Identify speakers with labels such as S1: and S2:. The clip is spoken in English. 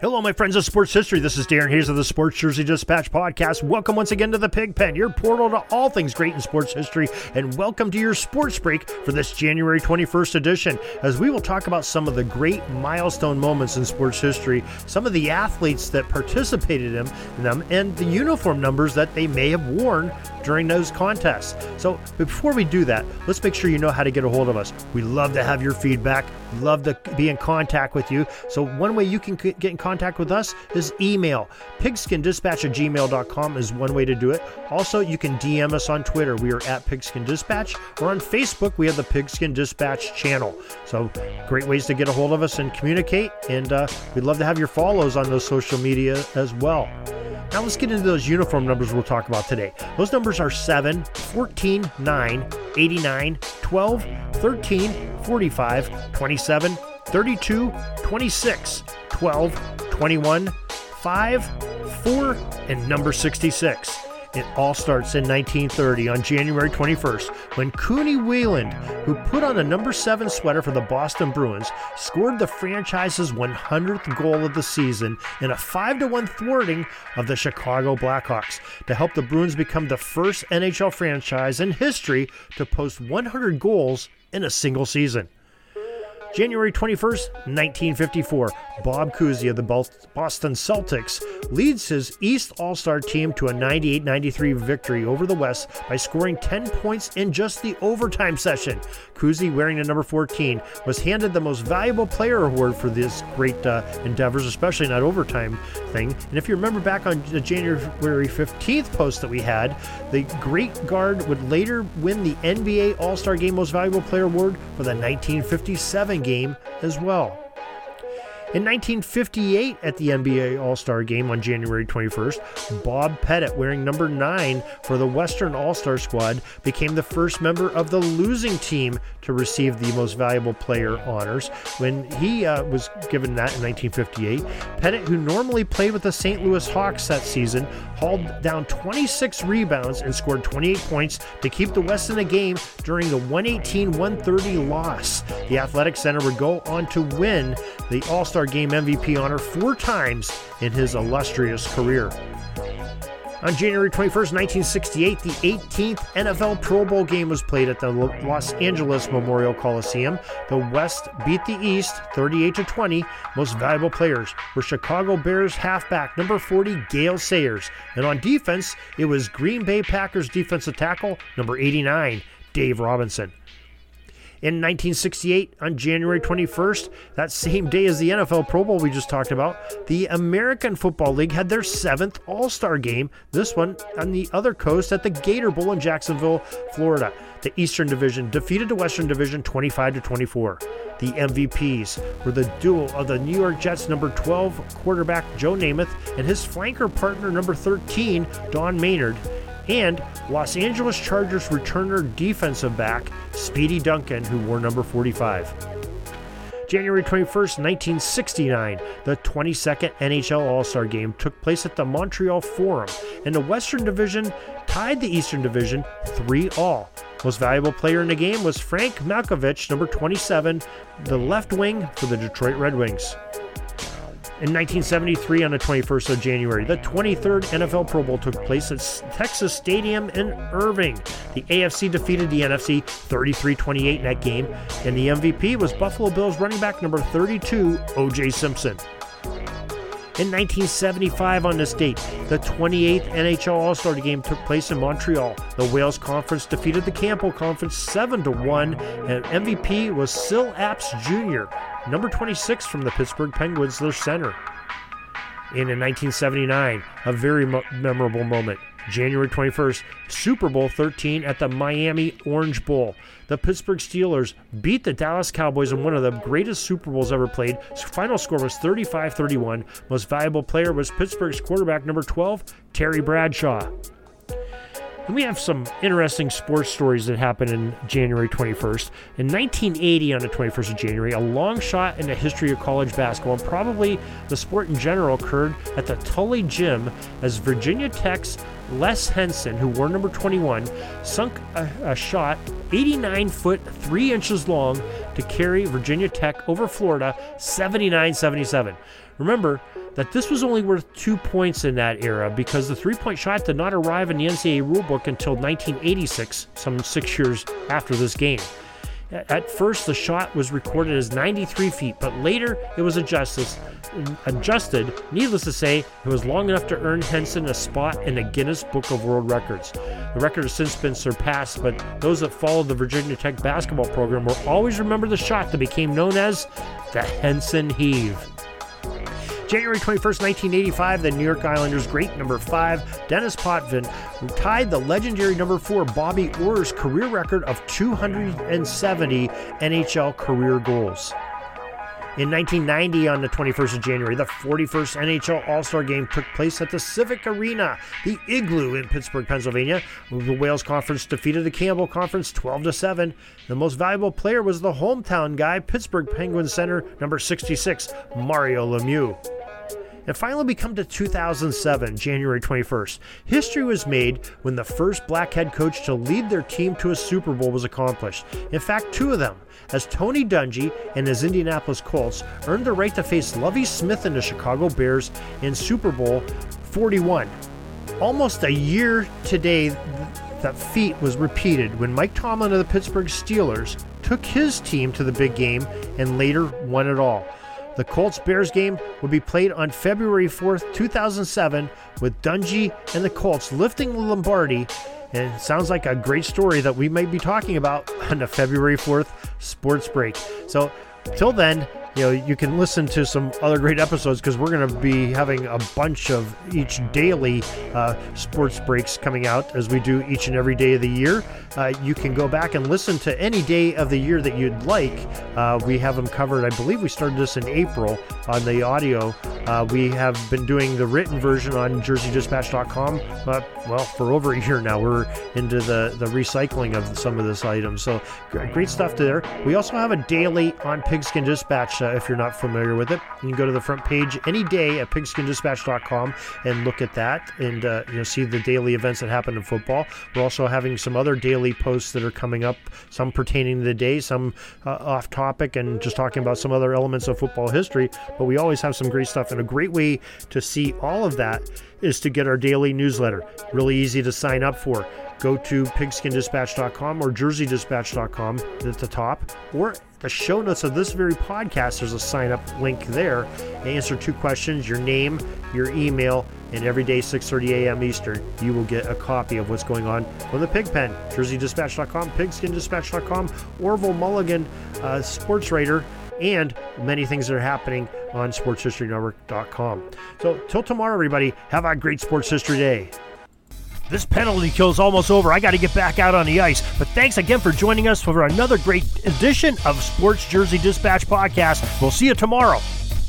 S1: Hello, my friends of sports history. This is Darin Hayes of the Sports Jersey Dispatch podcast. Welcome once again to the Pig Pen, your portal to all things great in sports history, and welcome to your sports break for this January 21st edition, as we will talk about some of the great milestone moments in sports history, some of the athletes that participated in them, and the uniform numbers that they may have worn during those contests. So, before we do that, let's make sure you know how to get a hold of us. We love to have your feedback, love to be in contact with you. So, one way you can get in contact contact with us is email. Pigskindispatch at gmail.com is one way to do it. Also, you can DM us on Twitter. We are at Pigskin Dispatch. Or on Facebook, we have the Pigskin Dispatch channel. So, great ways to get a hold of us and communicate. And uh, we'd love to have your follows on those social media as well. Now let's get into those uniform numbers we'll talk about today. Those numbers are 7, 14, 9, 89, 12, 13, 45, 27, 32, 26, 12, 21, 5, 4, and number 66. It all starts in 1930 on January 21st when Cooney Weiland, who put on the number 7 sweater for the Boston Bruins, scored the franchise's 100th goal of the season in a 5 1 thwarting of the Chicago Blackhawks to help the Bruins become the first NHL franchise in history to post 100 goals in a single season. January 21st, 1954, Bob Cousy of the Boston Celtics leads his East All Star team to a 98 93 victory over the West by scoring 10 points in just the overtime session. Cousy, wearing the number 14, was handed the Most Valuable Player award for this great uh, endeavors, especially in that overtime thing. And if you remember back on the January 15th post that we had, the great guard would later win the NBA All Star Game Most Valuable Player award for the 1957 game as well. In 1958, at the NBA All Star Game on January 21st, Bob Pettit, wearing number 9 for the Western All Star squad, became the first member of the losing team to receive the Most Valuable Player honors. When he uh, was given that in 1958, Pettit, who normally played with the St. Louis Hawks that season, hauled down 26 rebounds and scored 28 points to keep the West in the game during the 118 130 loss. The Athletic Center would go on to win the All Star Game MVP honor four times in his illustrious career. On January 21, 1968, the 18th NFL Pro Bowl game was played at the Los Angeles Memorial Coliseum. The West beat the East 38 to 20. Most valuable players were Chicago Bears halfback number 40 Gale Sayers, and on defense, it was Green Bay Packers defensive tackle number 89 Dave Robinson. In 1968, on January 21st, that same day as the NFL Pro Bowl we just talked about, the American Football League had their seventh All Star game, this one on the other coast at the Gator Bowl in Jacksonville, Florida. The Eastern Division defeated the Western Division 25 to 24. The MVPs were the duo of the New York Jets number 12 quarterback Joe Namath and his flanker partner number 13 Don Maynard and Los Angeles Chargers returner defensive back Speedy Duncan, who wore number 45. January 21st, 1969, the 22nd NHL All Star Game took place at the Montreal Forum, and the Western Division tied the Eastern Division 3 all. Most valuable player in the game was Frank Mahovlich, number 27, the left wing for the Detroit Red Wings. In 1973, on the 21st of January, the 23rd NFL Pro Bowl took place at Texas Stadium in Irving. The AFC defeated the NFC 33 28 in that game, and the MVP was Buffalo Bills running back number 32, O.J. Simpson. In 1975, on this date, the 28th NHL All Star game took place in Montreal. The Wales Conference defeated the Campbell Conference 7 1, and MVP was Syl Apps Jr., number 26 from the Pittsburgh Penguins, their center. In 1979, a very mo- memorable moment. January 21st, Super Bowl 13 at the Miami Orange Bowl. The Pittsburgh Steelers beat the Dallas Cowboys in one of the greatest Super Bowls ever played. Final score was 35 31. Most valuable player was Pittsburgh's quarterback number 12, Terry Bradshaw. And we have some interesting sports stories that happened in January 21st. In 1980, on the 21st of January, a long shot in the history of college basketball, and probably the sport in general, occurred at the Tully Gym as Virginia Tech's Les Henson, who wore number 21, sunk a, a shot 89 foot 3 inches long to carry Virginia Tech over Florida 79 77. Remember that this was only worth two points in that era because the three point shot did not arrive in the NCAA rulebook until 1986, some six years after this game. At first, the shot was recorded as 93 feet, but later it was adjusted. Adjusted, needless to say, it was long enough to earn Henson a spot in the Guinness Book of World Records. The record has since been surpassed, but those that followed the Virginia Tech basketball program will always remember the shot that became known as the Henson Heave. January 21st, 1985, the New York Islanders' great number five, Denis Potvin, who tied the legendary number four, Bobby Orr's career record of 270 NHL career goals. In 1990, on the 21st of January, the 41st NHL All Star Game took place at the Civic Arena, the Igloo in Pittsburgh, Pennsylvania. The Wales Conference defeated the Campbell Conference 12 to 7. The most valuable player was the hometown guy, Pittsburgh Penguins center number 66, Mario Lemieux. And finally, we come to 2007, January 21st. History was made when the first black head coach to lead their team to a Super Bowl was accomplished. In fact, two of them, as Tony Dungy and his Indianapolis Colts earned the right to face Lovie Smith and the Chicago Bears in Super Bowl 41. Almost a year today, that feat was repeated when Mike Tomlin of the Pittsburgh Steelers took his team to the big game and later won it all. The Colts Bears game would be played on February 4th, 2007, with Dungy and the Colts lifting the Lombardi. And it sounds like a great story that we might be talking about on the February 4th sports break. So, till then, you know you can listen to some other great episodes because we're going to be having a bunch of each daily uh, sports breaks coming out as we do each and every day of the year. Uh, you can go back and listen to any day of the year that you'd like. Uh, we have them covered. I believe we started this in april on the audio. Uh, we have been doing the written version on jerseydispatch.com uh, well for over a year now we're into the the recycling of some of this item. So great stuff there. We also have a daily on pigskin dispatch uh, if you're not familiar with it. You can go to the front page any day at pigskindispatch.com and look at that and uh, you know see the daily events that happen in football. We're also having some other daily posts that are coming up, some pertaining to the day, some uh, off topic, and just talking about some other elements of football history. But we always have some great stuff, and a great way to see all of that is to get our daily newsletter. Really easy to sign up for. Go to pigskindispatch.com or jerseydispatch.com at the top, or the show notes of this very podcast, there's a sign up link there. Answer two questions your name, your email, and every day 6.30 a.m. Eastern, you will get a copy of what's going on from the Pigpen, jerseydispatch.com, pigskindispatch.com, Orville Mulligan, uh, sports writer, and many things that are happening on sportshistorynetwork.com. So, till tomorrow, everybody, have a great sports history day. This penalty kill is almost over. I got to get back out on the ice. But thanks again for joining us for another great edition of Sports Jersey Dispatch Podcast. We'll see you tomorrow.